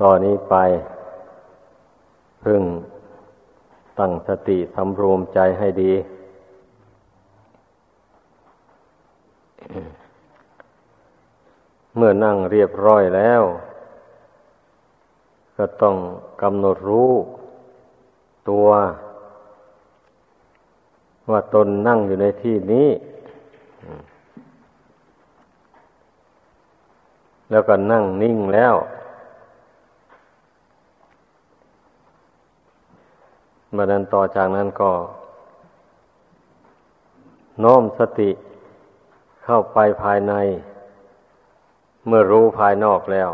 ตอนนี้ไป พึ่งตั้งสติสำรวมใจให้ดี เมื่อนั่งเรียบร้อยแล้ว ก็ต้องกำหนดรู้ตัว ว่าตนนั่งอยู่ในที่นี้แล้วก็นั่งนิ่งแล้ว บัดนั้นต่อจากนั้นก็ โน้มสติเข้าไปภายใน เมื่อรู้ภายนอกแล้ว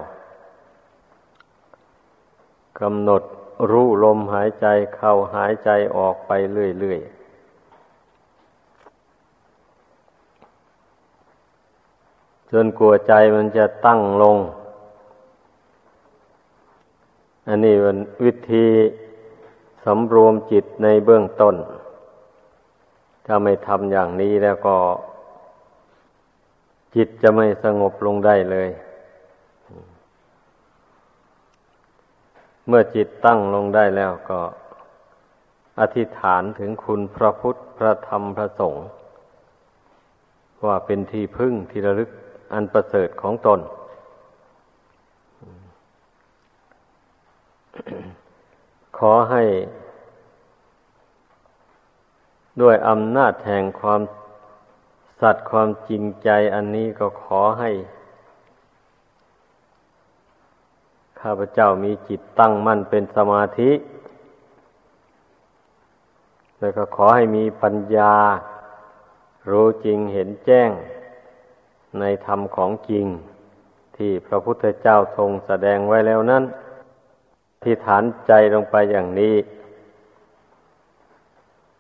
กำหนดรู้ลมหายใจเข้าหายใจออกไปเรื่อยๆจนกลัวใจมันจะตั้งลง อันนี้เป็นวิธี สำรวมจิตในเบื้องต้น ถ้าไม่ทำอย่างนี้แล้วก็ จิตจะไม่สงบลงได้เลย เมื่อจิตตั้งลงได้แล้วก็ อธิษฐานถึงคุณพระพุทธพระธรรมพระสงฆ์ว่าเป็นที่พึ่งที่ระลึกอันประเสริฐของตน อให้ ด้วยอำนาจแห่งความสัตย์ความจริงใจอันนี้ก็ขอให้ ข้าพเจ้ามีจิตตั้งมั่นเป็นสมาธิ แล้วก็ขอให้มีปัญญา รู้จริงเห็นแจ้ง ในธรรมของจริง ที่พระพุทธเจ้าทรงแสดงไว้แล้วนั้น ที่ฐานใจลงไปอย่างนี้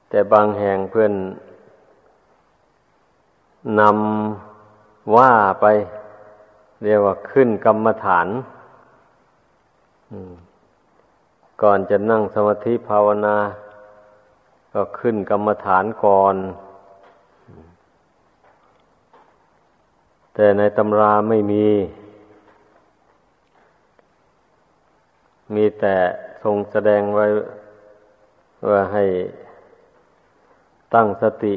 แต่บางแห่งเพื่อนนำว่าไป เรียกว่าขึ้นกรรมฐาน ก่อนจะนั่งสมาธิภาวนา ก็ขึ้นกรรมฐานก่อน แต่ในตำราไม่มี มีแต่ทรงแสดงไว้ว่าให้ตั้งสติ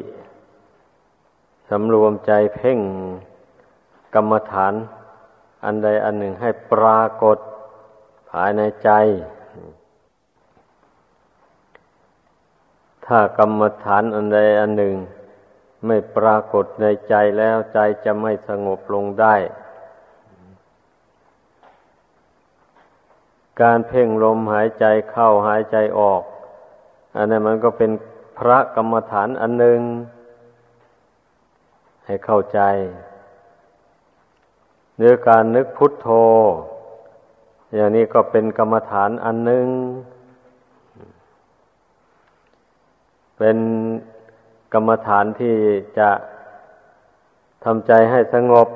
สำรวมใจเพ่งกรรมฐาน อันใดอันหนึ่งให้ปรากฏภายในใจ ถ้ากรรมฐานอันใดอันหนึ่ง ไม่ปรากฏในใจแล้วใจจะไม่สงบลงได้ การเพ่งลมหายใจเข้าหายใจออก อันนั้นมันก็เป็นพระกรรมฐานอันหนึ่งให้เข้าใจเนื้อการนึกพุทโธ อย่างนี้ก็เป็นกรรมฐานอันหนึ่งเป็นกรรมฐานที่จะทำใจให้สงบ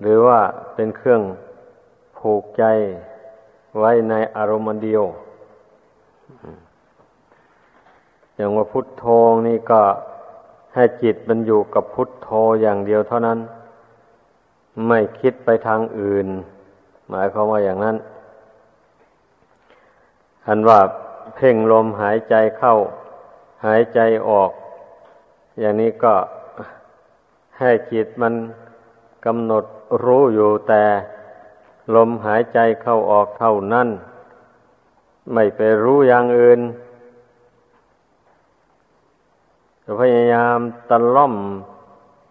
หรือว่าเป็นเครื่องผูกใจ ไว้ในอารมณ์เดียว อย่างว่าพุทโธนี่ก็ให้จิตมันอยู่กับพุทโธอย่างเดียวเท่านั้น ไม่คิดไปทางอื่น หมายความว่าอย่างนั้น อันว่าเพ่งลมหายใจเข้า หายใจออก อย่างนี้ก็ให้จิตมันกำหนดรู้อยู่แต่ ลมหายใจเข้าออกเท่านั้น ไม่ไปรู้อย่างอื่นพยายามตะล่อม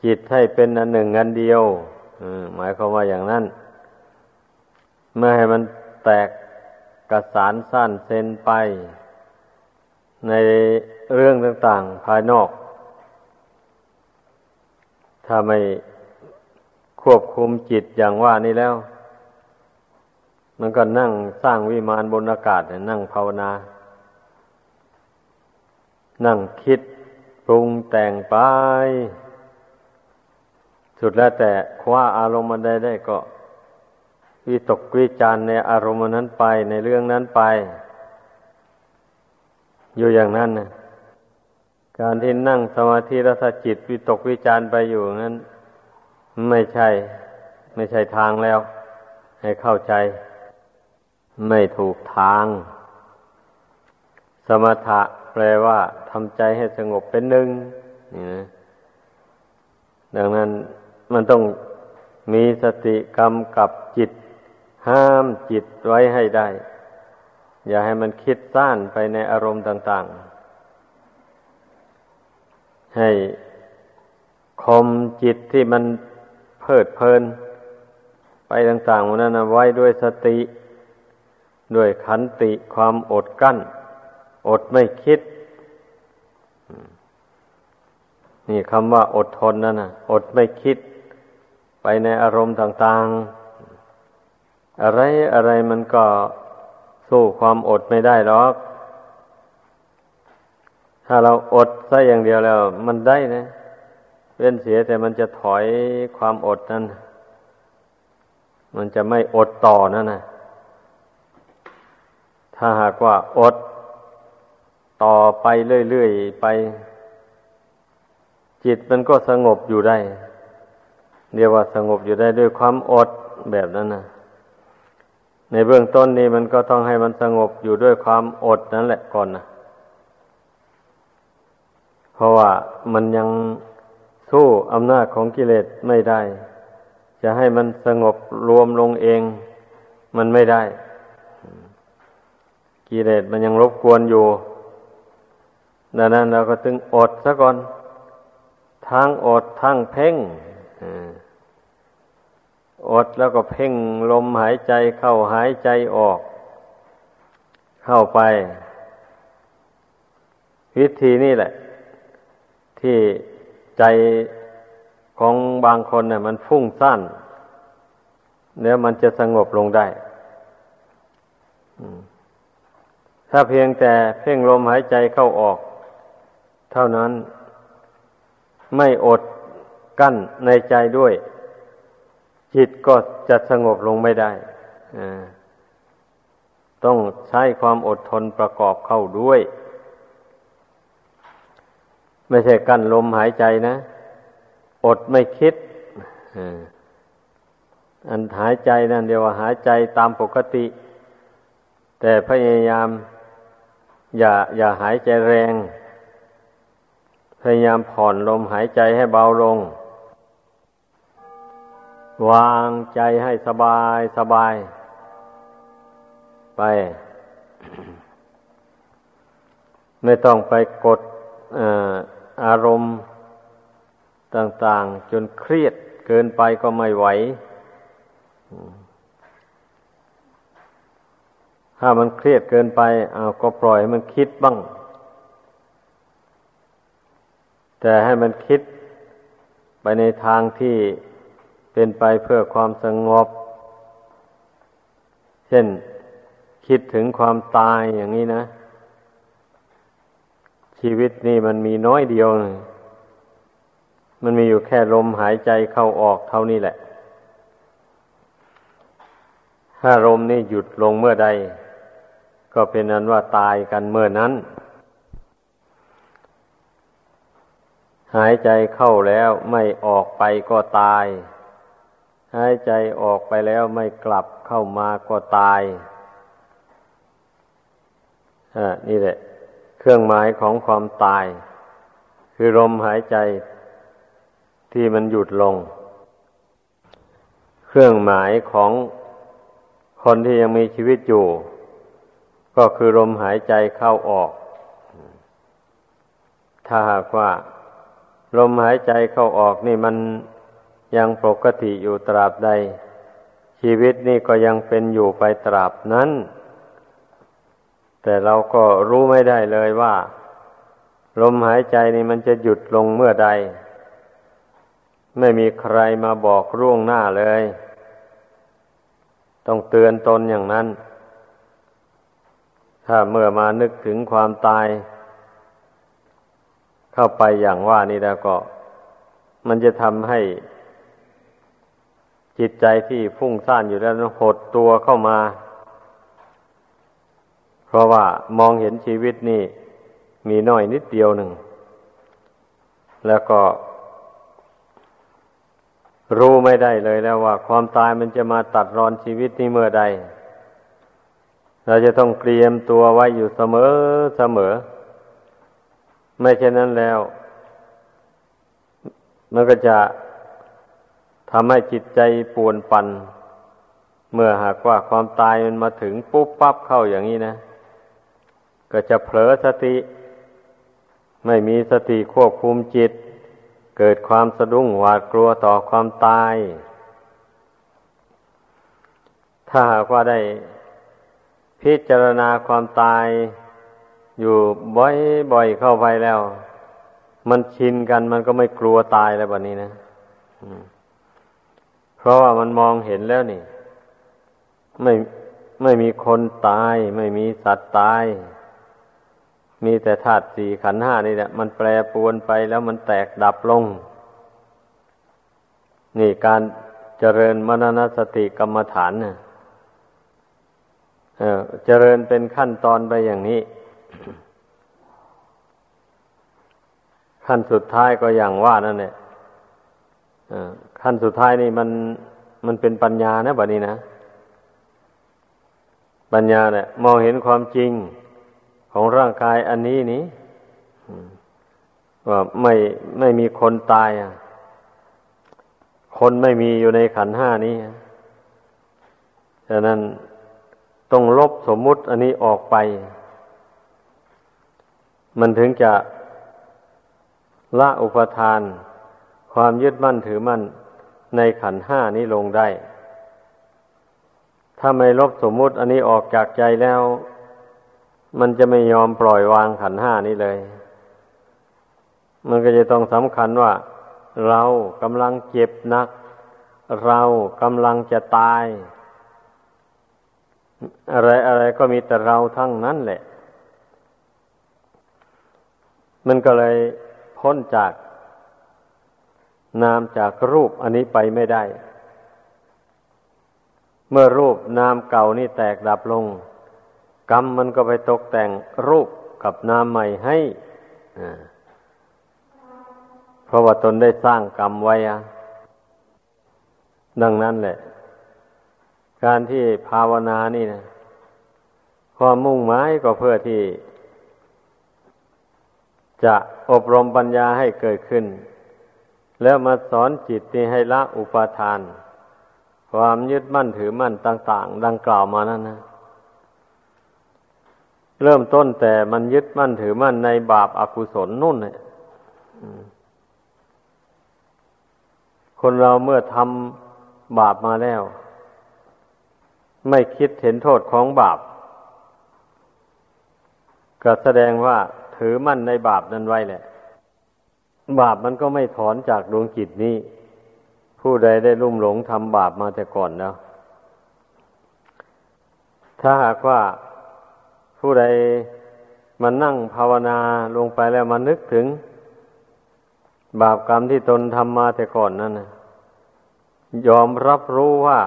จิตให้เป็นอันหนึ่งอันเดียวหมายความว่าอย่างนั้น เมื่อให้มันแตกกระสานสั้นเซนไป ในเรื่องต่างๆภายนอก ถ้าไม่ควบคุมจิตอย่างว่านี้แล้ว มันก็นั่งสร้างวิมานบนอากาศนั่งภาวนา นั่งคิดปรุงแต่งไป สุดแล้วแต่คว้าอารมณ์มันได้ได้ก็วิตกวิจารในอารมณ์นั้นไปในเรื่องนั้นไป อยู่อย่างนั้นนะการที่นั่งสมาธิรัศจิตวิตกวิจารไปอยู่นั้น ไม่ใช่ ไม่ใช่ทางแล้ว ให้เข้าใจ ไม่ถูกทาง สมถะแปลว่าทำใจให้สงบเป็นหนึ่งนี่นะดังนั้นมันต้องมีสติกรรมกับจิต ห้ามจิตไว้ให้ได้ อย่าให้มันคิดซ่านไปในอารมณ์ต่าง ๆ ให้คมจิตที่มันเพิดเพลิน ไปต่างๆวันนั้นไว้ด้วยสติ ด้วยขันติความอดกั้น อดไม่คิด นี่คำว่าอดทนนั่นนะอดไม่คิด ไปในอารมณ์ต่าง ๆ อะไรอะไรมันก็สู้ความอดไม่ได้หรอก ถ้าเราอดซะอย่างเดียวแล้ว มันได้นะเว้นเสียแต่มันจะถอยความอดนั้นมันจะไม่อดต่อนั่นนะ ถ้าหากว่าอดต่อไปเรื่อยๆไป จิตมันก็สงบอยู่ได้ เรียกว่าสงบอยู่ได้ด้วยความอดแบบนั้นนะในเบื้องต้นนี้มันก็ต้องให้มันสงบอยู่ด้วยความอดนั่นแหละก่อนนะเพราะว่ามันยังสู้อำนาจของกิเลสไม่ได้ จะให้มันสงบรวมลงเอง มันไม่ได้ กิเลสมันยังรบกวนอยู่ ดังนั้นเราก็ตึงอดซะก่อนทั้งอดทั้งเพ่งอดแล้วก็เพ่งลมหายใจเข้าหายใจออก เข้าไป วิธีนี่แหละ ที่ใจของบางคนเนี่ยมันฟุ้งซ่านเนื้อมันจะสงบลงได้ ถ้าเพียงแต่เพ่งลมหายใจเข้าออก เท่านั้นไม่อดกั้นในใจด้วย จิตก็จะสงบลงไม่ได้ต้องใช้ความอดทนประกอบเข้าด้วย ไม่ใช่กั้นลมหายใจนะ อดไม่คิดอันหายใจนั่นเดียวว่าหายใจตามปกติ แต่พยายาม อย่า อย่าหายใจแรง พยายามผ่อนลมหายใจให้เบาลง วางใจให้สบายสบาย ไป ไม่ต้องไปกดอารมณ์ต่าง ๆ จนเครียดเกินไปก็ไม่ไหว ถ้ามันเครียดเกินไปเอาก็ปล่อยให้มันคิดบ้าง แต่ให้มันคิดไปในทางที่เป็นไปเพื่อความสงบ เช่นคิดถึงความตายอย่างนี้นะ ชีวิตนี่มันมีน้อยเดียว มันมีอยู่แค่ลมหายใจเข้าออกเท่านี้แหละ ถ้าลมนี่หยุดลงเมื่อใด ก็เป็นนั้นว่าตายกันเมื่อนั้น หายใจเข้าแล้วไม่ออกไปก็ตาย หายใจออกไปแล้วไม่กลับเข้ามาก็ตายอ่านี่แหละ เครื่องหมายของความตาย คือลมหายใจที่มันหยุดลง เครื่องหมายของคนที่ยังมีชีวิตอยู่ ก็คือลมหายใจเข้าออก ถ้าหากว่า ลมหายใจเข้าออกนี่มันยังปกติอยู่ตราบใด ชีวิตนี่ก็ยังเป็นอยู่ไปตราบนั้น แต่เราก็รู้ไม่ได้เลยว่า ลมหายใจนี่มันจะหยุดลงเมื่อใด ไม่มีใครมาบอกร่วงหน้าเลย ต้องเตือนตนอย่างนั้น ถ้าเมื่อมานึกถึงความตาย เข้าไปอย่างว่านี่แล้วก็ มันจะทำให้จิตใจที่ฟุ้งซ่านอยู่แล้วหดตัวเข้ามา เพราะว่ามองเห็นชีวิตนี่มีน้อยนิดเดียวหนึ่ง แล้วก็ รู้ไม่ได้เลยแล้วว่า ความตายมันจะมาตัดรอนชีวิตนี้เมื่อใด เราจะต้องเตรียมตัวไว้อยู่เสมอเสมอ ไม่เช่นนั้นแล้ว มันก็จะทำให้จิตใจป่วนปัน เมื่อหากว่าความตายมันมาถึงปุ๊บปั๊บเข้าอย่างนี้นะ ก็จะเผลอสติ ไม่มีสติควบคุมจิต เกิดความสะดุ้งหวาดกลัวต่อความตาย ถ้าหากว่าได้ พิจารณาความตายอยู่บ่อยๆเข้าไปแล้ว มันชินกันมันก็ไม่กลัวตายแล้วแบบนี้นะเพราะว่ามันมองเห็นแล้วนี่ ไม่ไม่มีคนตาย ไม่มีสัตว์ตาย มีแต่ธาตุสี่ขันห้านี่แหละมันแปรปวนไปแล้วมันแตกดับลง นี่การเจริญมรณสติกรรมฐานเนี่ย เจริญเป็นขั้นตอนไปอย่างนี้ ขั้นสุดท้ายก็อย่างว่านั่นแหละขั้นสุดท้ายนี่มันมันเป็นปัญญานะบัดนี้นะ ปัญญาเนี่ยมองเห็นความจริงของร่างกายอันนี้นี้ว่าไม่ไม่มีคนตายอะ คนไม่มีอยู่ในขันห้านี้ฉะนั้น ต้องลบสมมุติอันนี้ออกไป มันถึงจะละอุปทาน ความยึดมั่นถือมั่นในขันห้านี้ลงได้ ถ้าไม่ลบสมมุติอันนี้ออกจากใจแล้ว มันจะไม่ยอมปล่อยวางขันห้านี้เลย มันก็จะต้องสำคัญว่า เรากำลังเจ็บนัก เรากำลังจะตาย อะไรอะไรก็มีแต่เราทั้งนั้นแหละ มันก็เลยพ้นจากนามจากรูปอันนี้ไปไม่ได้ เมื่อรูปนามเก่านี่แตกดับลง กรรมมันก็ไปตกแต่งรูปกับนามใหม่ให้เพราะว่าตนได้สร้างกรรมไว้อะดังนั้นแหละ การที่ภาวนานี่นะความมุ่งหมายก็เพื่อที่ จะอบรมปัญญาให้เกิดขึ้น แล้วมาสอนจิตนี่ให้ละอุปาทาน ความยึดมั่นถือมั่นต่าง ๆ ดังกล่าวมานั่นนะเริ่มต้นแต่มันยึดมั่นถือมั่นในบาปอากุศลนุ่นเนี่ยคนเราเมื่อทำบาปมาแล้ว ไม่คิดเห็นโทษของบาป ก็แสดงว่าถือมั่นในบาปนั้นไว้แหละ บาปมันก็ไม่ถอนจากดวงจิตนี้ ผู้ใดได้ลุ่มหลงทำบาปมาแต่ก่อนแล้ว ถ้าหากว่าผู้ใดมานั่งภาวนาลงไปแล้วมานึกถึง บาปกรรมที่ตนทำมาแต่ก่อนนั่นนะยอมรับรู้ว่า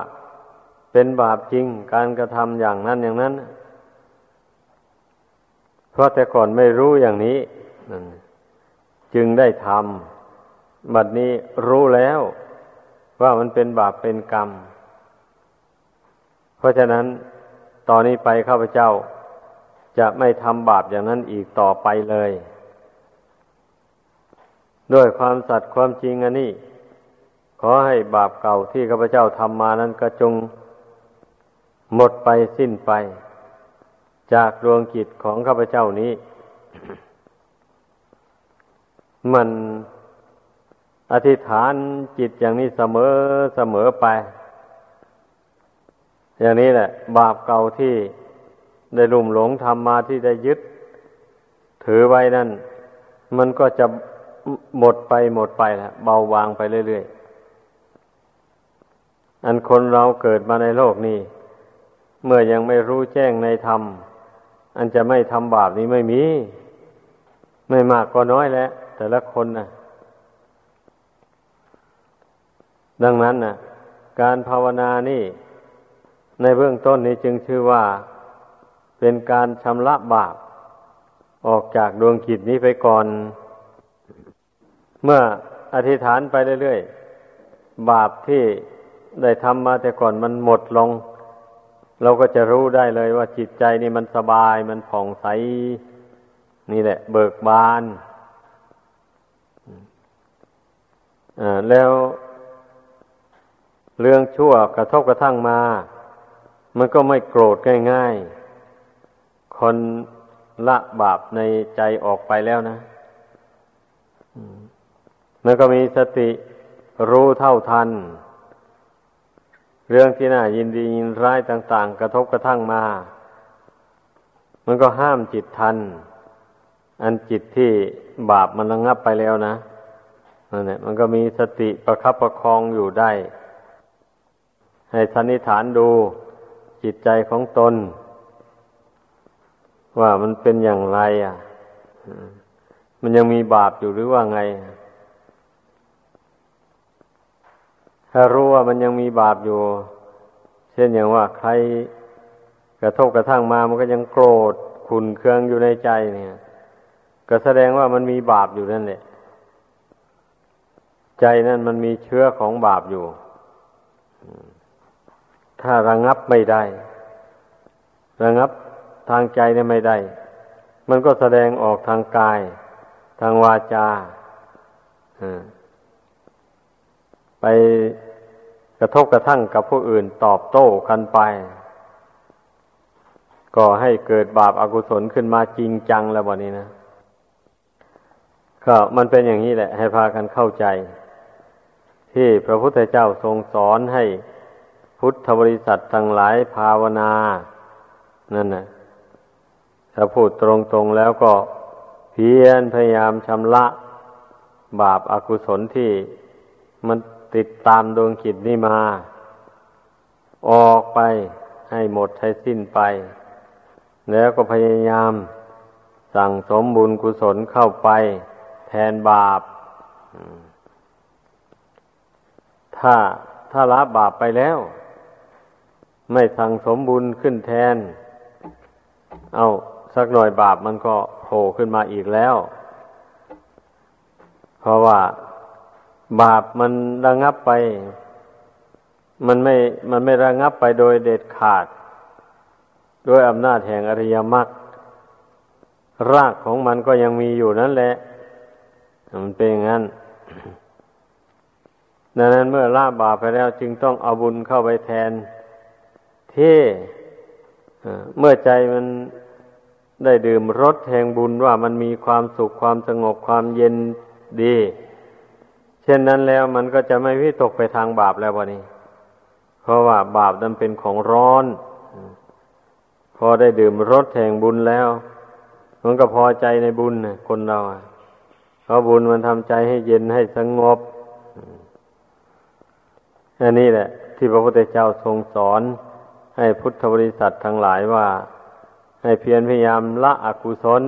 เป็นบาปจริงการกระทำอย่างนั้นอย่างนั้น เพราะแต่ก่อนไม่รู้อย่างนี้ จึงได้ทำบัดนี้รู้แล้วว่ามันเป็นบาปเป็นกรรม เพราะฉะนั้นตอนนี้ไปข้าพเจ้าจะไม่ทำบาปอย่างนั้นอีกต่อไปเลย ด้วยความสัตย์ความจริงอันนี้ ขอให้บาปเก่าที่ข้าพเจ้าทำมานั้นก็จง หมดไปสิ้นไป จากดวงกิจของข้าพเจ้านี้ มันอธิษฐานจิตอย่างนี้เสมอเสมอไป อย่างนี้แหละ บาปเก่าที่ได้ลุ่มหลงทำมาที่ได้ยึด ถือไว้นั่น มันก็จะหมดไปหมดไปแหละเบาบางไปเรื่อยๆ อันคนเราเกิดมาในโลกนี้ เมื่อยังไม่รู้แจ้งในธรรม อันจะไม่ทำบาปนี้ไม่มี ไม่มากก็น้อยแล้วแต่ละคนนะดังนั้นนะการภาวนานี่ ในเบื้องต้นนี้จึงชื่อว่าเป็นการชำระบาป ออกจากดวงกิจนี้ไปก่อน เมื่ออธิษฐานไปเรื่อยๆ บาปที่ได้ทำมาแต่ก่อนมันหมดลง เราก็จะรู้ได้เลยว่าจิตใจนี่มันสบายมันผ่องใส นี่แหละ เบิกบานแล้วเรื่องชั่วกระทบกระทั่งมา มันก็ไม่โกรธง่ายๆ คนละบาปในใจออกไปแล้วนะมันก็มีสติรู้เท่าทัน เรื่องที่น่ายินดียินร้ายต่าง ๆ กระทบกระทั่งมา มันก็ห้ามจิตทัน อันจิตที่บาปมันระงับไปแล้วนะนั่นแหละมันก็มีสติประคับประคองอยู่ได้ ให้สันนิษฐานดูจิตใจของตน ว่ามันเป็นอย่างไร อะ มันยังมีบาปอยู่หรือว่าไง ถ้ารู้ว่ามันยังมีบาปอยู่ เช่นอย่างว่าใครกระทบกระทั่งมามันก็ยังโกรธขุนเคืองอยู่ในใจเนี่ย ก็แสดงว่ามันมีบาปอยู่นั่นแหละใจนั่นมันมีเชื้อของบาปอยู่ ถ้าระงับไม่ได้ ระงับทางใจเนี่ยไม่ได้ มันก็แสดงออกทางกาย ทางวาจาไป กระทบกระทั่งกับผู้อื่นตอบโต้กันไป ก็ให้เกิดบาปอากุศลขึ้นมาจริงจังแล้ววันนี้นะก็มันเป็นอย่างนี้แหละ ให้พากันเข้าใจ ที่พระพุทธเจ้าทรงสอนให้พุทธบริษัททั้งหลายภาวนา นั่นนะถ้าพูดตรงๆแล้วก็เพียรพยายามชำระบาปอากุศลที่มัน ติดตามดวงจิตนี่มา ออกไปให้หมดให้สิ้นไป แล้วก็พยายาม สั่งสมบุญกุศลเข้าไป แทนบาป ถ้าถ้าละบาปไปแล้ว ไม่สั่งสมบุญขึ้นแทน เอาสักหน่อยบาปมันก็โผล่ขึ้นมาอีกแล้ว เพราะว่า บาปมันระงับไป มันไม่ มันไม่ระงับไปโดยเด็ดขาด ด้วยอำนาจแห่งอริยมรรครากของมันก็ยังมีอยู่นั่นแหละ มันเป็นอย่างนั้นดังนั้นเมื่อละบาปไปแล้วจึงต้องเอาบุญเข้าไปแทน ที่เมื่อใจมันได้ดื่มรสแห่งบุญว่ามันมีความสุขความสงบความเย็นดี เช่นนั้นแล้วมันก็จะไม่วิตกไปทางบาปแล้ววันนี้ เพราะว่าบาปนั้นเป็นของร้อน พอได้ดื่มรสแห่งบุญแล้ว มันก็พอใจในบุญคนเราเพราะบุญมันทำใจให้เย็นให้สงบ อันนี้แหละ ที่พระพุทธเจ้าทรงสอน ให้พุทธบริษัททั้งหลายว่า ให้เพียรพยายามละอกุศล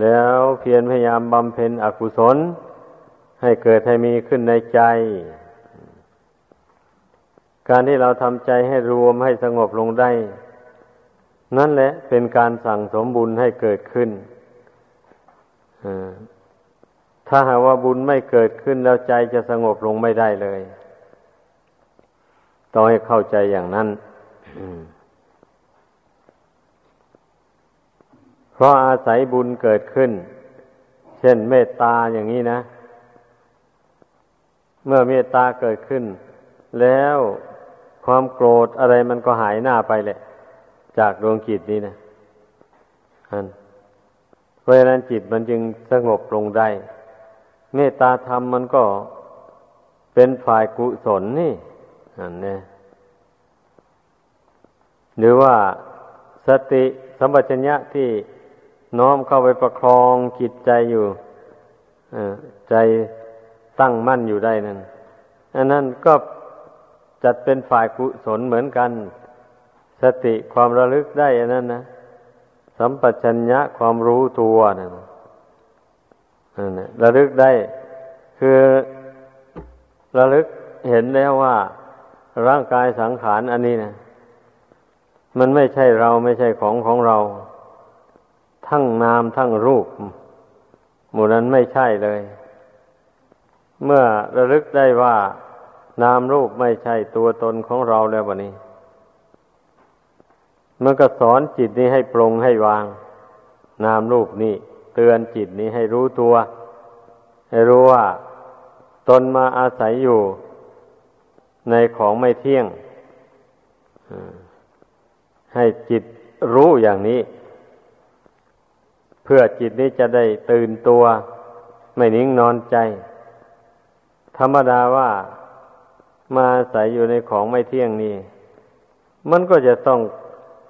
แล้วเพียรพยายามบำเพ็ญอกุศล ให้เกิดให้มีขึ้นในใจ การที่เราทำใจให้รวมให้สงบลงได้ นั่นแหละเป็นการสั่งสมบุญให้เกิดขึ้นถ้าหากว่าบุญไม่เกิดขึ้นแล้วใจจะสงบลงไม่ได้เลยต้องให้เข้าใจอย่างนั้นเพราะอาศัยบุญเกิดขึ้น เช่นเมตตาอย่างนี้นะ เมื่อเมตตาเกิดขึ้น แล้วความโกรธอะไรมันก็หายหน้าไปแหละ จากดวงจิตนี้นะอันเพราะฉะนั้นจิตมันจึงสงบลงได้ เมตตาธรรมมันก็เป็นฝ่ายกุศลนี่อันนี้หรือว่าสติสัมปชัญญะที่น้อมเข้าไปประคองจิตใจอยู่ใจ ตั้งมั่นอยู่ได้นั่นอันนั้นก็จัดเป็นฝ่ายกุศลเหมือนกัน สติความระลึกได้อันนั้นนะสัมปชัญญะความรู้ตัวนั่นระลึกได้ คือระลึกเห็นแล้วว่า ร่างกายสังขารอันนี้นะมันไม่ใช่เราไม่ใช่ของของเรา ทั้งนามทั้งรูปหมู่นั้นไม่ใช่เลย เมื่อระลึกได้ว่านามรูปไม่ใช่ตัวตนของเราแล้ววันนี้ มันก็สอนจิตนี้ให้ปรงให้วาง นามรูปนี้ เตือนจิตนี้ให้รู้ตัว ให้รู้ว่า ตนมาอาศัยอยู่ในของไม่เที่ยง ให้จิตรู้อย่างนี้ เพื่อจิตนี้จะได้ตื่นตัว ไม่นิ่งนอนใจ ธรรมดาว่ามาอาศัยอยู่ในของไม่เที่ยงนี้ มันก็จะต้อง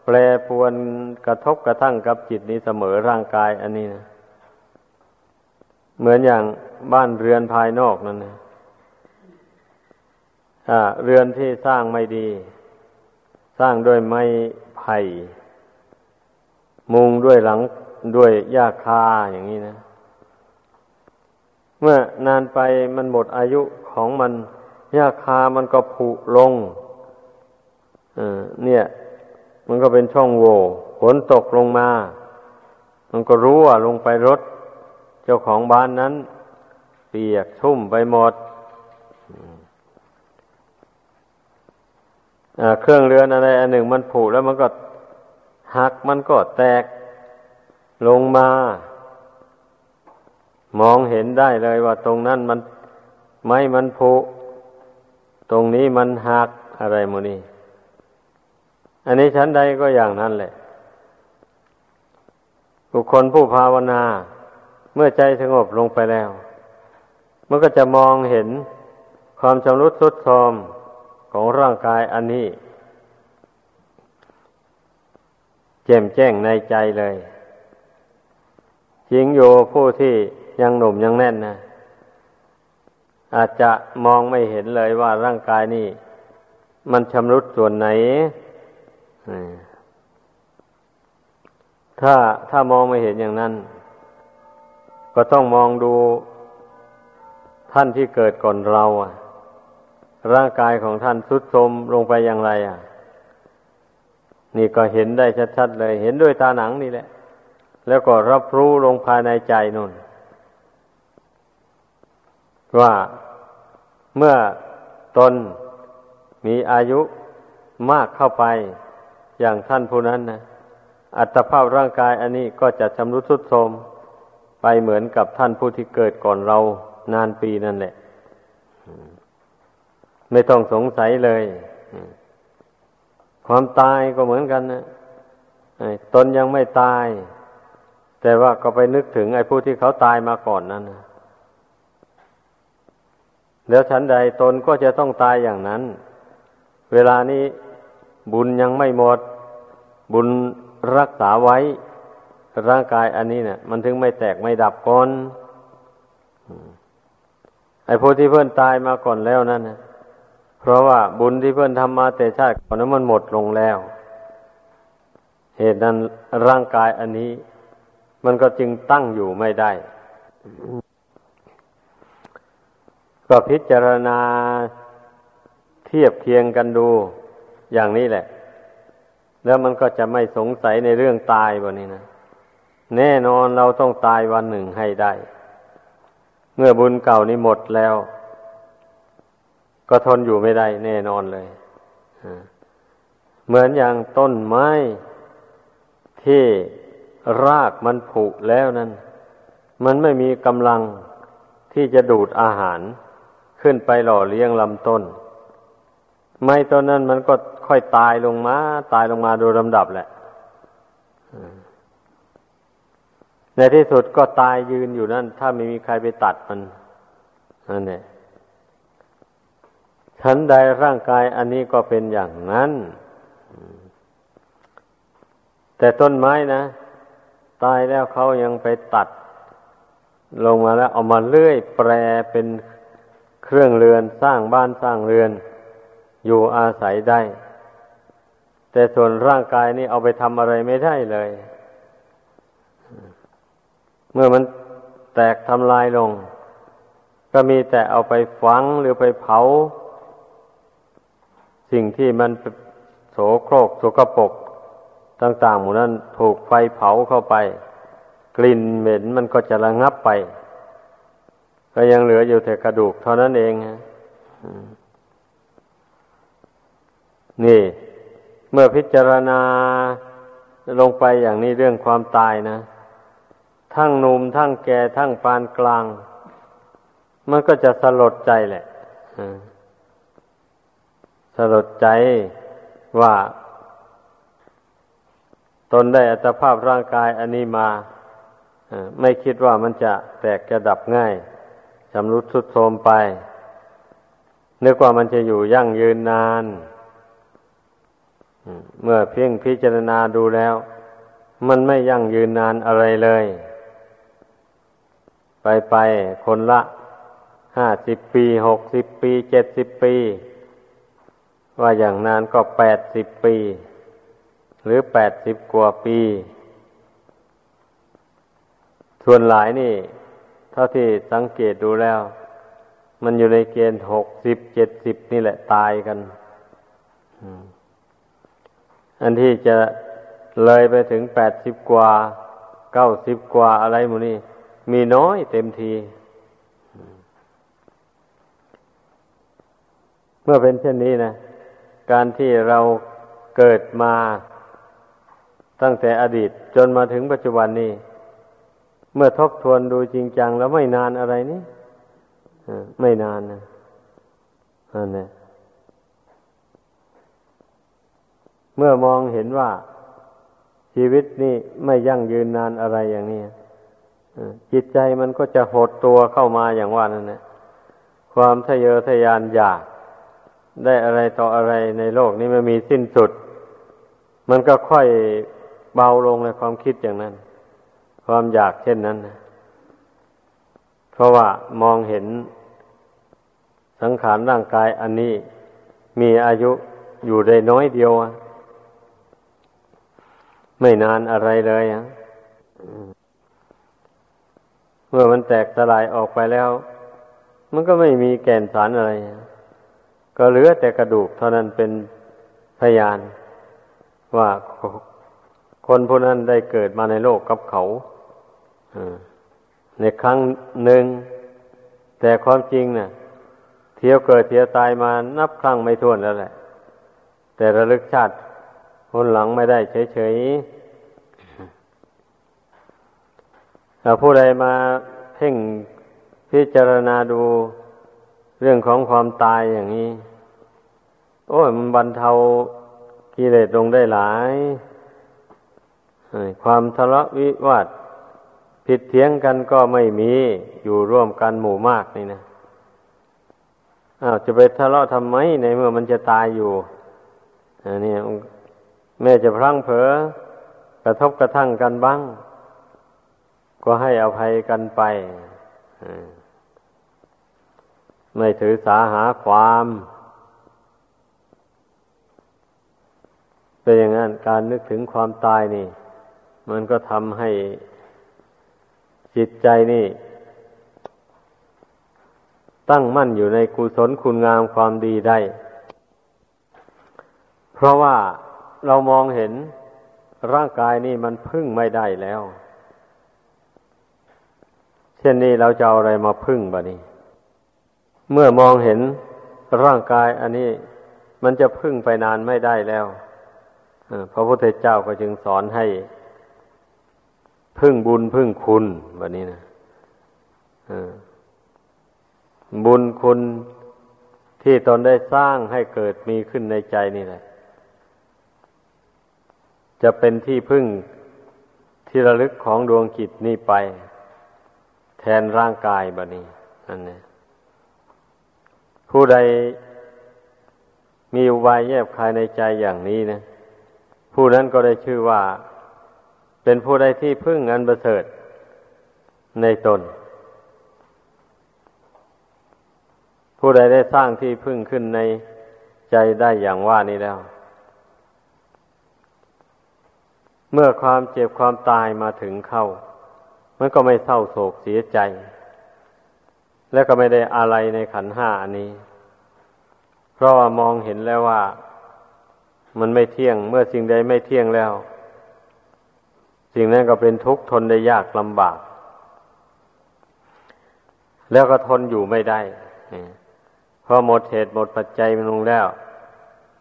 แปรปวนกระทบกระทั่งกับจิตนี้เสมอร่างกายอันนี้นะเหมือนอย่างบ้านเรือนภายนอกนั่นนะเรือนที่สร้างไม่ดี สร้างด้วยไม้ไผ่ มุงด้วยหลังด้วยหญ้าคาอย่างนี้นะ เมื่อนานไปมันหมดอายุของมันหญ้าคามันก็ผุลงเนี่ย มันก็เป็นช่องโหว่ฝนตกลงมา มันก็รู้ว่าลงไปรถ เจ้าของบ้านนั้น เปียกชุ่มไปหมดเครื่องเรือนอะไรอันหนึ่งมันผุแล้วมันก็หักมันก็แตกลงมา มองเห็นได้เลยว่าตรงนั้นมันไม้มันผุตรงนี้มันหักอะไรโมนี่อันนี้ชั้นใดก็อย่างนั้นแหละ บุคคลผู้ภาวนา เมื่อใจสงบลงไปแล้ว มันก็จะมองเห็นความชำรุดทรุดโทรมของร่างกายอันนี้แจ่มแจ้งในใจเลยจริงอยู่ผู้ที่ ยังหนุ่มยังแน่นนะอาจจะมองไม่เห็นเลยว่าร่างกายนี่ มันชำรุดส่วนไหน ถ้าถ้ามองไม่เห็นอย่างนั้น ก็ต้องมองดูท่านที่เกิดก่อนเราอะ ร่างกายของท่านทุดโทรมลงไปอย่างไร อะ นี่ก็เห็นได้ชัดๆเลย เห็นด้วยตาหนังนี่แหละ แล้วก็รับรู้ลงภายในใจนุ่น ว่าเมื่อตนมีอายุมากเข้าไปอย่างท่านผู้นั้นนะอัตภาพร่างกายอันนี้ก็จะชำรุดทรุดโทรมไปเหมือนกับท่านผู้ที่เกิดก่อนเรานานปีนั่นแหละ ไม่ต้องสงสัยเลย ความตายก็เหมือนกันนะตนยังไม่ตาย แต่ว่าก็ไปนึกถึงไอ้ผู้ที่เขาตายมาก่อนนั่นนะ แล้วฉันใดตนก็จะต้องตายอย่างนั้น เวลานี้บุญยังไม่หมด บุญรักษาไว้ ร่างกายอันนี้เนะี่ย มันถึงไม่แตกไม่ดับก่อนไอ้ผู้ที่เพื่อนตายมาก่อนแล้วนั่นนะเพราะว่าบุญที่เพื่อนทำมาแต่ชาติก่อนนั้นมันหมดลงแล้ว เหตุนั้นร่างกายอันนี้ มันก็จึงตั้งอยู่ไม่ได้ ก็พิจารณาเทียบเคียงกันดูอย่างนี้แหละ แล้วมันก็จะไม่สงสัยในเรื่องตายวันนี้นะแน่นอนเราต้องตายวันหนึ่งให้ได้ เมื่อบุญเก่านี้หมดแล้ว ก็ทนอยู่ไม่ได้ แน่นอนเลยเหมือนอย่างต้นไม้ที่รากมันผุแล้วนั้น มันไม่มีกำลังที่จะดูดอาหาร ขึ้นไปหล่อเลี้ยงลำต้น ไม้ต้นนั้นมันก็ค่อยตายลงมา ตายลงมาโดยลำดับแหละในที่สุดก็ตายยืนอยู่นั่น ถ้าไม่มีใครไปตัดมันนั่นเองชั้นใดร่างกายอันนี้ก็เป็นอย่างนั้น แต่ต้นไม้นะ ตายแล้วเขายังไปตัด ลงมาแล้วเอามาเลื่อยแปรเป็น เครื่องเรือนสร้างบ้านสร้างเรือน อยู่อาศัยได้ แต่ส่วนร่างกายนี่เอาไปทำอะไรไม่ได้เลย เมื่อมันแตกทำลายลง ก็มีแต่เอาไปฝังหรือไปเผา สิ่งที่มันโสโครกสกปรกต่างๆหมู่นั้นถูกไฟเผาเข้าไป กลิ่นเหม็นมันก็จะระงับไป ก็ยังเหลืออยู่แต่กระดูกเท่านั้นเองนี่ เมื่อพิจารณาลงไปอย่างนี้เรื่องความตายนะ ทั้งหนุ่มทั้งแก่ทั้งปานกลาง มันก็จะสลดใจแหละสลดใจว่าตนได้อัตภาพร่างกายอันนี้มา ไม่คิดว่ามันจะแตกจะดับง่าย ชำรุดทุดโทรมไปนึกว่ามันจะอยู่ยั่งยืนนาน เมื่อเพียงพิจารณาดูแล้ว มันไม่ยั่งยืนนานอะไรเลย ไปไปคนละห้าสิบปีหกสิบปีเจ็ดสิบปี ว่าอย่างนานก็แปดสิบปี หรือแปดสิบกว่าปี ส่วนหลายนี่ เท่าที่สังเกตดูแล้ว มันอยู่ในเกณฑ์หกสิบเจ็ดสิบนี่แหละตายกันอันที่จะเลยไปถึงแปดสิบกว่าเก้าสิบกว่าอะไรมูนี่มีน้อยเต็มที เมื่อเป็นเช่นนี้นะ การที่เราเกิดมาตั้งแต่อดีตจนมาถึงปัจจุบันนี้ เมื่อทบทวนดูจริงจังแล้วไม่นานอะไรนี่ไม่นานนะอันนี้เมื่อมองเห็นว่าชีวิตนี่ไม่ยั่งยืนนานอะไรอย่างนี้จิตใจมันก็จะหดตัวเข้ามาอย่างว่านั่นแหละความทะเยอทะยานอยากได้อะไรต่ออะไรในโลกนี้มันมีสิ้นสุด มันก็ค่อยเบาลงในความคิดอย่างนั้น ความอยากเช่นนั้นนะเพราะว่ามองเห็นสังขารร่างกายอันนี้มีอายุอยู่ได้น้อยเดียว ไม่นานอะไรเลยอะเมื่อมันแตกสลายออกไปแล้ว มันก็ไม่มีแก่นสารอะไร ก็เหลือแต่กระดูกเท่านั้นเป็นพยาน ว่าคนผู้นั้นได้เกิดมาในโลกกับเขา ในครั้งหนึ่ง แต่ความจริงเนะ่ะ เที่ยวเกิดเที่ยวตายมานับครั้งไม่ถ้วนแล้วแหละ แต่ระลึกชาติคนหลังไม่ได้เฉยๆถ้าผู้ใดมาเพ่งพิจารณาดูเรื่องของความตายอย่างนี้ โอ้ยมันบรรเทากิเลสลงได้หลาย ความทะเลาะวิวาท ผิดเถียงกันก็ไม่มีอยู่ร่วมกันหมู่มากนี่นะอ้าวจะไปทะเลาะทำไมในเมื่อมันจะตายอยู่อันนี้แม่จะพลั้งเผลอกระทบกระทั่งกันบ้าง ก็ให้อภัยกันไปไม่ถือสาหาความเป็นอย่างนั้นการนึกถึงความตายนี่ มันก็ทำให้ จิตใจนี่ ตั้งมั่นอยู่ในกุศลคุณงามความดีได้ เพราะว่าเรามองเห็นร่างกายนี่มันพึ่งไม่ได้แล้ว เช่นนี้เราจะเอาอะไรมาพึ่งบะนี้ เมื่อมองเห็นร่างกายอันนี้มันจะพึ่งไปนานไม่ได้แล้วพระพุทธเจ้าก็จึงสอนให้ พึ่งบุญพึ่งคุณแบบนี้นะบุญคุณที่ตนได้สร้างให้เกิดมีขึ้นในใจนี่แหละ จะเป็นที่พึ่งที่ระลึกของดวงจิตนี้ไป แทนร่างกายแบบนี้นั่นเนี่ยผู้ใดมีอุบายแยบคายในใจอย่างนี้นะ ผู้นั้นก็ได้ชื่อว่า เป็นผู้ใดที่พึ่งอันประเสริฐในตน ผู้ใดได้สร้างที่พึ่งขึ้นในใจได้อย่างว่านี้แล้ว เมื่อความเจ็บความตายมาถึงเข้า มันก็ไม่เศร้าโศกเสียใจ แล้วก็ไม่ได้อะไรในขันห้าอันนี้ เพราะว่ามองเห็นแล้วว่า มันไม่เที่ยง เมื่อสิ่งใดไม่เที่ยงแล้ว สิ่งนั้นก็เป็นทุกข์ทนได้ยากลำบาก แล้วก็ทนอยู่ไม่ได้พอหมดเหตุหมดปัจจัยมันลงแล้ว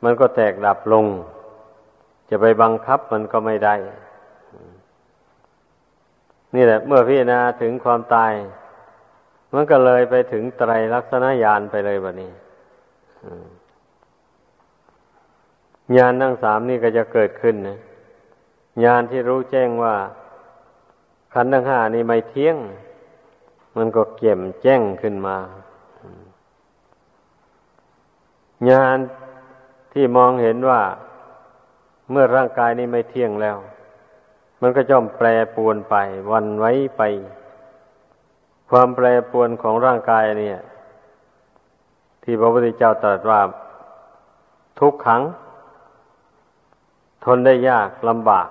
มันก็แตกดับลง จะไปบังคับมันก็ไม่ได้ นี่แหละ เมื่อพิจารณาถึงความตาย มันก็เลยไปถึงไตรลักษณญาณไปเลยแบบนี้ญาณทั้งสามนี่ก็จะเกิดขึ้นนะ ญาณที่รู้แจ้งว่า ขันธ์ทั้งห้านี่ไม่เที่ยง มันก็เกี่ยมแจ้งขึ้นมาญาณที่มองเห็นว่า เมื่อร่างกายนี้ไม่เที่ยงแล้ว มันก็ย่อมแปรปวนไป วันไว้ไป ความแปรปวนของร่างกายเนี่ย ที่พระพุทธเจ้าตรัสว่าทุกขัง ทนได้ยากลำบาก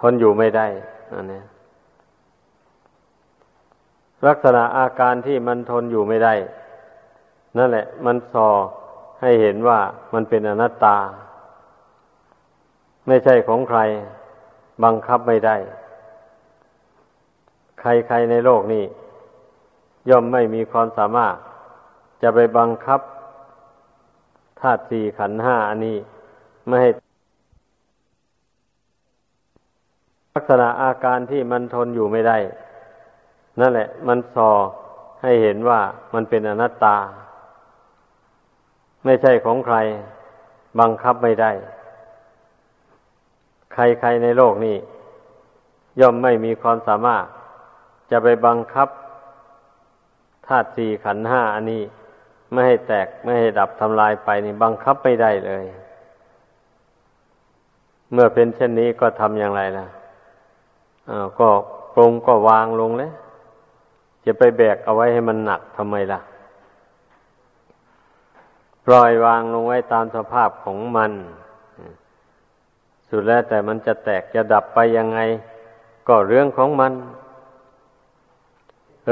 ทนอยู่ไม่ได้อันนี้ลักษณะอาการที่มันทนอยู่ไม่ได้ นั่นแหละ มันสอให้เห็นว่ามันเป็นอนัตตา ไม่ใช่ของใคร บังคับไม่ได้ ใครๆในโลกนี้ ย่อมไม่มีความสามารถ จะไปบังคับธาตุสี่ขันห้าอันนี้ ไม่ให้ ลักษณะอาการที่มันทนอยู่ไม่ได้ นั่นแหละ มันสอให้เห็นว่ามันเป็นอนัตตา ไม่ใช่ของใคร บังคับไม่ได้ ใครๆในโลกนี้ ย่อมไม่มีความสามารถ จะไปบังคับธาตุสี่ขันห้าอันนี้ ไม่ให้แตกไม่ให้ดับทำลายไปนี่บังคับไม่ได้เลย เมื่อเป็นเช่นนี้ก็ทำอย่างไรล่ะ ก็ปรงก็วางลงเลยจะไปแบกเอาไว้ให้มันหนักทำไมล่ะ ปล่อยวางลงไว้ตามสภาพของมัน สุดแล้วแต่มันจะแตกจะดับไปยังไง ก็เรื่องของมัน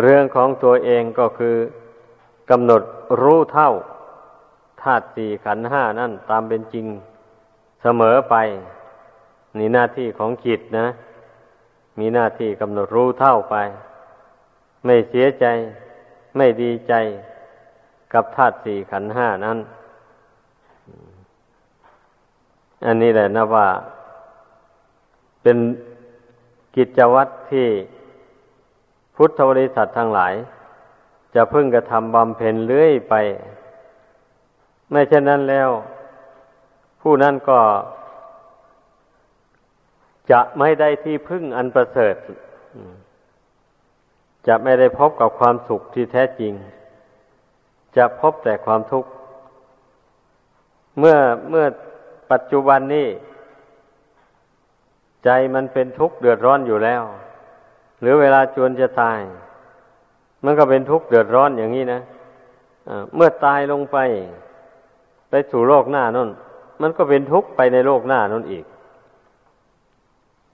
เรื่องของตัวเองก็คือกำหนดรู้เท่าธาตุสี่ขันห้านั่นตามเป็นจริงเสมอไป นี่หน้าที่ของจิตนะ มีหน้าที่กำหนดรู้เท่าไป ไม่เสียใจ ไม่ดีใจกับธาตุสี่ขันห้านั้น อันนี้แหละนะว่า เป็นกิจวัตรที่พุทธบริษัททั้งหลาย จะพึ่งกระทำบำเพ็ญเรื่อยไป ไม่เช่นนั้นแล้ว ผู้นั้นก็ จะไม่ได้ที่พึ่งอันประเสริฐ จะไม่ได้พบกับความสุขที่แท้จริง จะพบแต่ความทุกข์ เมื่อเมื่อปัจจุบันนี้ใจมันเป็นทุกข์เดือดร้อนอยู่แล้ว หรือเวลาจวนจะตาย มันก็เป็นทุกข์เดือดร้อนอย่างนี้นะะเมื่อตายลงไป ไปสู่โลกหน้านั่นมันก็เป็นทุกข์ไปในโลกหน้านั่นอีก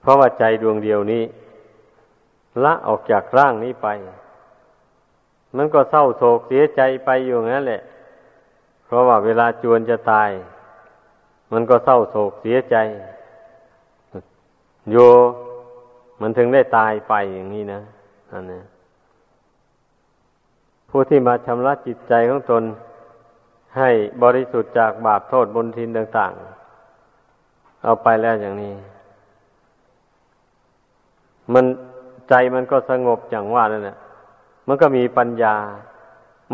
เพราะว่าใจดวงเดียวนี้ ละออกจากร่างนี้ไป มันก็เศร้าโศกเสียใจไปอยู่งั้นแหละ เพราะว่าเวลาจวนจะตาย มันก็เศร้าโศกเสียใจ โยมันถึงได้ตายไปอย่างนี้นะอันนี้ผู้ที่มาชำระจิตใจของตน ให้บริสุทธิ์จากบาปโทษบนทินต่าง ๆ เอาไปแล้วอย่างนี้ มันใจมันก็สงบอย่างว่านั่นแหละมันก็มีปัญญา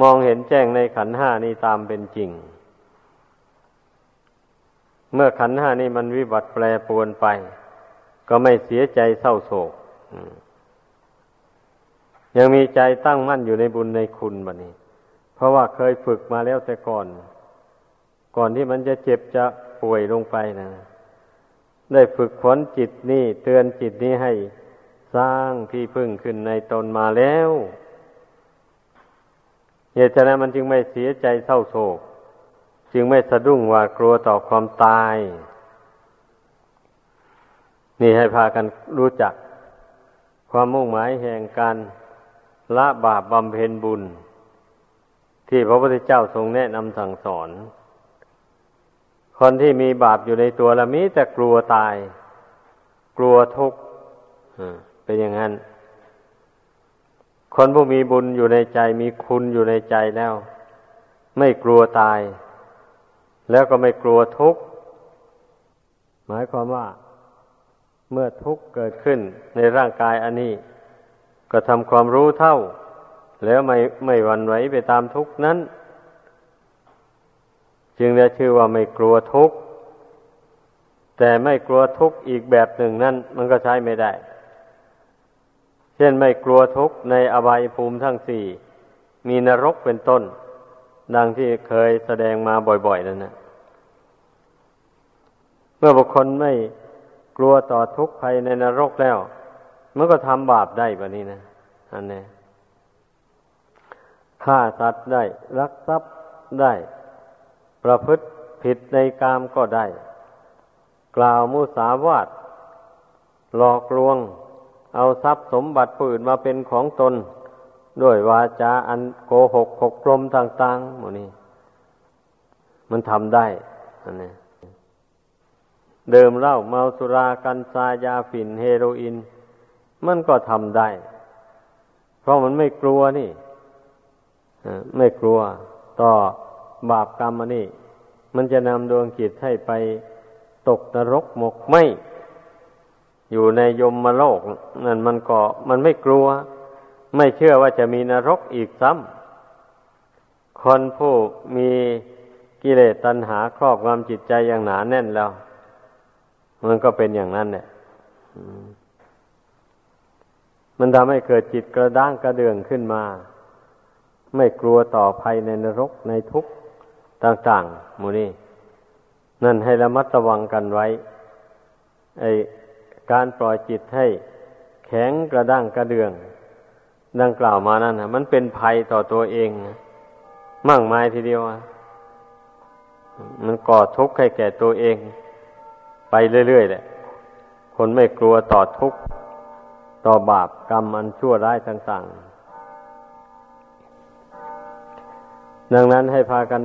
มองเห็นแจ้งในขันห้านี้ตามเป็นจริง เมื่อขันห้านี้มันวิบัติแปรปรวนไป ก็ไม่เสียใจเศร้าโศกยังมีใจตั้งมั่นอยู่ในบุญในคุณบันี้ เพราะว่าเคยฝึกมาแล้วแต่ก่อน ก่อนที่มันจะเจ็บจะป่วยลงไปนะ ได้ฝึกฝนจิตนี่เตือนจิตนี้ให้ สร้างที่พึ่งขึ้นในตนมาแล้วเหตุฉะนั้นมันจึงไม่เสียใจเศร้าโศก จึงไม่สะดุ้งว่ากลัวต่อความตาย นี่ให้พากันรู้จัก ความมุ่งหมายแห่งการละบาปบำเพ็ญบุญ ที่พระพุทธเจ้าทรงแนะนำสั่งสอน คนที่มีบาปอยู่ในตัวละมีแต่กลัวตาย กลัวทุกข์ เป็นอย่างนั้น คนผู้มีบุญอยู่ในใจมีคุณอยู่ในใจแล้ว ไม่กลัวตาย แล้วก็ไม่กลัวทุกข์หมายความว่า เมื่อทุกข์เกิดขึ้นในร่างกายอันนี้ ก็ทำความรู้เท่า แล้วไม่ไม่หวั่นไหวไปตามทุกข์นั้น จึงได้ชื่อว่าไม่กลัวทุกข์แต่ไม่กลัวทุกข์อีกแบบหนึ่งนั้นมันก็ใช้ไม่ได้ ช่นไม่กลัวทุกข์ในอบายภูมิทั้งสี่ มีนรกเป็นต้น ดังที่เคยแสดงมาบ่อยๆนั่นนะเมื่อบุคคลไม่กลัวต่อทุกข์ภัยในนรกแล้ว มันก็ทำบาปได้แบบนี้นะอันนี้ฆ่าสัตว์ได้รักทรัพย์ได้ ประพฤติผิดในกามก็ได้ กล่าวมุสาวาทหลอกลวง เอาทรัพย์สมบัติปืนมาเป็นของตน ด้วยวาจาอันโกหกหกลมต่างๆหมดนี้ มันทำได้อันนี้เดิมเหล้าเมาสุรากัญชายาฝิ่นเฮโรอีนมันก็ทำได้ เพราะมันไม่กลัวนี่ไม่กลัว ต่อบาปกรรมอันนี้มันจะนำดวงจิตให้ไปตกนรกหมกไหม อยู่ในยมมโลกนั่นมันก็มันไม่กลัว ไม่เชื่อว่าจะมีนรกอีกซ้ำคนผู้มีกิเลสตัณหาครอบงำจิตใจอย่างหนาแน่นแล้ว มันก็เป็นอย่างนั้นเนี่ยมันทำให้เกิดจิตกระด้างกระเดืองขึ้นมา ไม่กลัวต่อภัยในนรกในทุกข์ต่างๆมูนี่นั่นให้ระมัดระวังกันไว้ ไอ การปล่อยจิตให้แข็งกระด้างกระเดือง ดังกล่าวมานั่นนะมันเป็นภัยต่อตัวเองมั่งมายทีเดียวมันก่อทุกข์ให้แก่ตัวเอง ไปเรื่อยๆแหละ คนไม่กลัวต่อทุกข์ต่อบาปกรรมอันชั่วร้ายต่างๆ ดังนั้นให้พากัน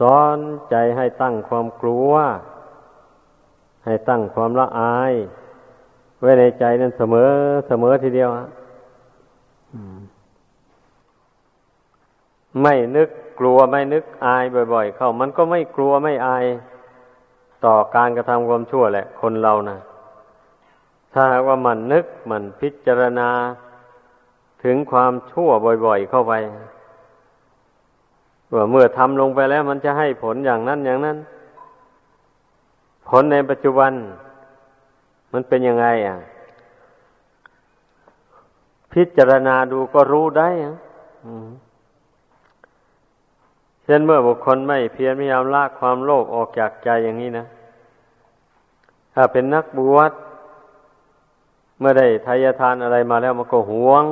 สอนใจให้ตั้งความกลัว ให้ตั้งความละอาย ไว้ในใจนั้นเสมอเสมอทีเดียวไม่นึกกลัวไม่นึกอายบ่อย ๆ เข้า มันก็ไม่กลัวไม่อายต่อการกระทำความชั่วแหละ คนเรานะถ้าว่ามันนึกมันพิจารณาถึงความชั่วบ่อย ๆ เข้าไปว่าเมื่อทำลงไปแล้ว มันจะให้ผลอย่างนั้นอย่างนั้น ผลในปัจจุบัน มันเป็นยังไงอะ พิจารณาดูก็รู้ได้อะเช่นเมื่อบุคคลไม่เพียรพยายามลากความโลภออกจากใจอย่างนี้นะ ถ้าเป็นนักบวชเมื่อได้ทายทานอะไรมาแล้วมันก็หวง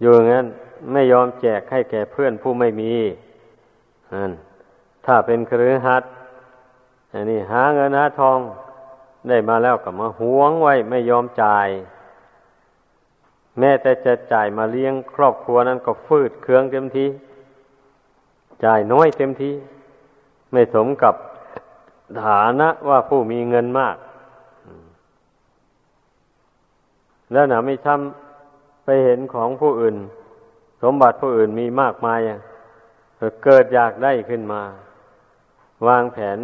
อยู่อย่างนั้นไม่ยอมแจกให้แก่เพื่อนผู้ไม่มีนั่นถ้าเป็นครือหัดอันนี้หาเงินหาทอง ได้มาแล้วก็มาหวงไว้ไม่ยอมจ่าย แม้แต่จะจ่ายมาเลี้ยงครอบครัวนั้นก็ฟืดเคืองเต็มทีจ่ายน้อยเต็มทีไม่สมกับฐานะว่าผู้มีเงินมาก แล้วหนะไม่ช้ำไปเห็นของผู้อื่น สมบัติผู้อื่นมีมากมายเกิดอยากได้ขึ้นมา วางแผน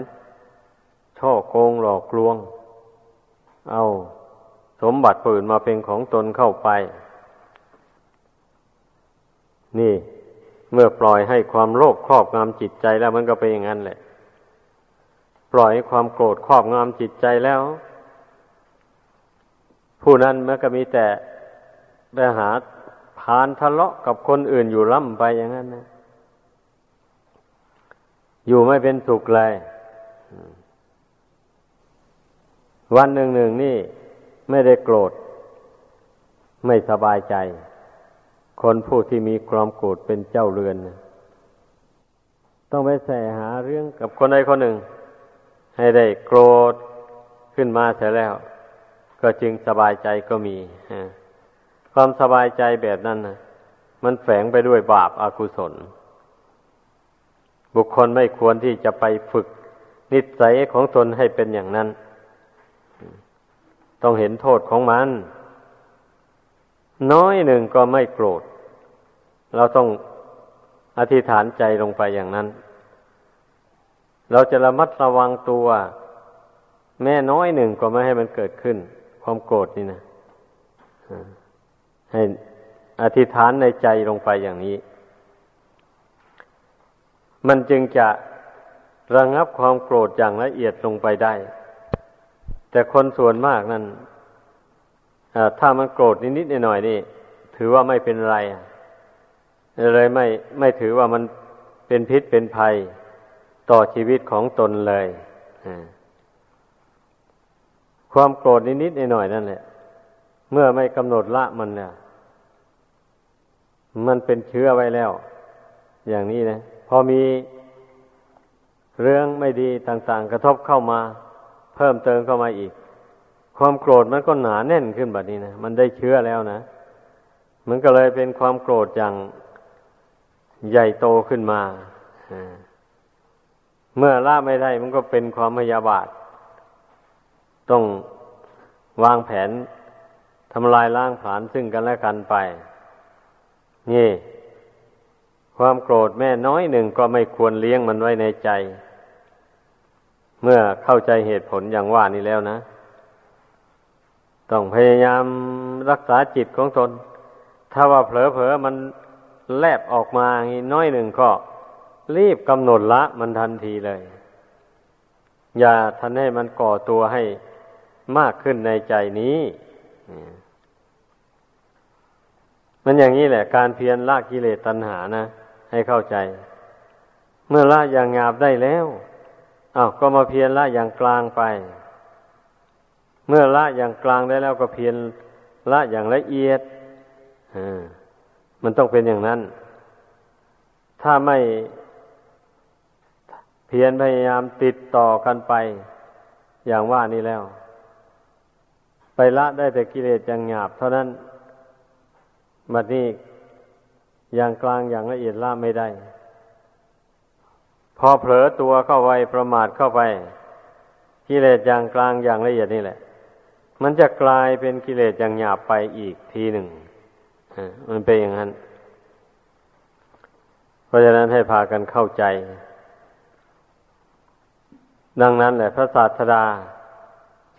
ช่อโกงหลอกลวง เอาสมบัติผู้อื่นมาเป็นของตนเข้าไป นี่ เมื่อปล่อยให้ความโลภครอบงำจิตใจแล้วมันก็เป็นอย่างนั้นแหละ ปล่อยให้ความโกรธครอบงำจิตใจแล้ว ผู้นั้นมันก็มีแต่ไปหาพานทะเลาะกับคนอื่นอยู่ล่ำไปอย่างนั้นนะอยู่ไม่เป็นสุขเลย วันหนึ่งหนึ่งนี่ไม่ได้โกรธ ไม่สบายใจ คนผู้ที่มีความโกรธเป็นเจ้าเรือน ต้องไปแสหาเรื่องกับคนใดคนหนึ่ง ให้ได้โกรธขึ้นมาเสร็จแล้ว ก็จึงสบายใจก็มีความสบายใจแบบนั้นนะมันแฝงไปด้วยบาปอากุศล บุคคลไม่ควรที่จะไปฝึกนิสัยของตนให้เป็นอย่างนั้น ต้องเห็นโทษของมัน น้อยหนึ่งก็ไม่โกรธ เราต้องอธิษฐานใจลงไปอย่างนั้น เราจะระมัดระวังตัว แม่น้อยหนึ่งก็ไม่ให้มันเกิดขึ้น ความโกรธนี่นะให้อธิษฐานในใจลงไปอย่างนี้ มันจึงจะระงับความโกรธอย่างละเอียดลงไปได้ แต่คนส่วนมากนั้นถ้ามันโกรธนิดๆหน่อยๆนี่ ถือว่าไม่เป็นไรเลยไม่ไม่ถือว่ามันเป็นพิษเป็นภัยต่อชีวิตของตนเลยความโกรธนิดๆหน่อยๆนั่นแหละ เมื่อไม่กำหนดละมันเนี่ยมันเป็นเชื้อไว้แล้ว อย่างนี้นะ พอมีเรื่องไม่ดีต่างๆ กระทบเข้ามา เพิ่มเติมเข้ามาอีก ความโกรธมันก็หนาแน่นขึ้นแบบนี้นะมันได้เชื้อแล้วนะ มันก็เลยเป็นความโกรธอย่างใหญ่โตขึ้นมาเมื่อละไม่ได้มันก็เป็นความพยาบาท ต้องวางแผนทำลายล้างผลาญซึ่งกันและกันไป นี่ ความโกรธแม่น้อยหนึ่งก็ไม่ควรเลี้ยงมันไว้ในใจ เมื่อเข้าใจเหตุผลอย่างว่านี้แล้วนะ ต้องพยายามรักษาจิตของตน ถ้าว่าเผลอๆมันแลบออกมาอีน้อยหนึ่งก็รีบกำหนดละมันทันทีเลย อย่าทันให้มันก่อตัวให้มากขึ้นในใจนี้มันอย่างนี้แหละ การเพียรละกิเลสตัณหานะ ให้เข้าใจ เมื่อละอย่างงาบได้แล้ว อา้าวก็มาเพียรละอย่างกลางไป เมื่อละอย่างกลางได้แล้วก็เพียรละอย่างละเอียดอมันต้องเป็นอย่างนั้น ถ้าไม่เพียรพยายามติดต่อกันไป อย่างว่านี้แล้ว ไปละได้แต่กิเลสอย่างหยาบ เท่านั้นบัดนี้อย่างกลางอย่างละเอียดละไม่ได้ พอเผลอตัวเข้าไปประมาทเข้าไปกิเลสอย่างกลางอย่างละเอียดนี่แหละ มันจะกลายเป็นกิเลสอย่างหยาบไปอีกทีหนึ่งมันเป็นอย่างนั้น เพราะฉะนั้นให้พากันเข้าใจ ดังนั้นแหละพระศาสดา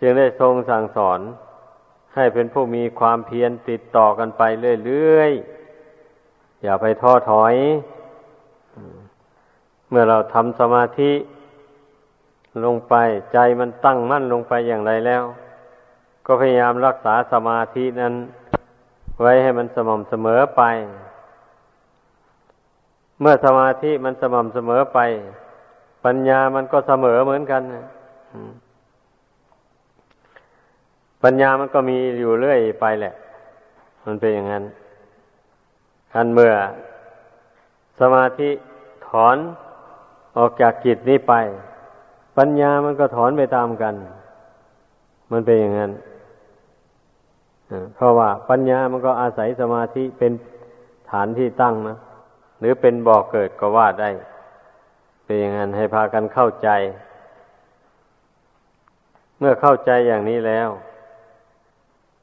จึงได้ทรงสั่งสอน ให้เป็นผู้มีความเพียรติดต่อกันไปเรื่อยๆอย่าไปท้อถอย เมื่อเราทำสมาธิลงไปใจมันตั้งมั่นลงไปอย่างไรแล้ว ก็พยายามรักษาสมาธินั้น ไว้ให้มันสม่ำเสมอไป เมื่อสมาธิมันสม่ำเสมอไป ปัญญามันก็เสมอเหมือนกันปัญญามันก็มีอยู่เรื่อยไปแหละ มันเป็นอย่างนั้นกันเมื่อสมาธิถอน ออกจากจิตนี้ไป ปัญญามันก็ถอนไปตามกัน มันเป็นอย่างนั้นเพราะว่าปัญญามันก็อาศัยสมาธิเป็นฐานที่ตั้งนะหรือเป็นบ่อกเกิดก็ว่าได้ เป็นอย่างนั้นให้พากันเข้าใจ เมื่อเข้าใจอย่างนี้แล้ว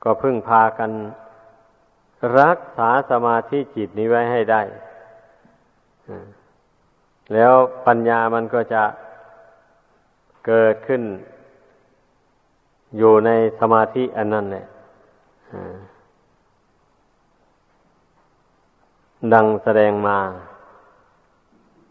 ก็พึ่งพากันรักษาสมาธิจิตนี้ไว้ให้ได้ แล้วปัญญามันก็จะเกิดขึ้น อยู่ในสมาธิอันนั้นแหละดังแสดงมา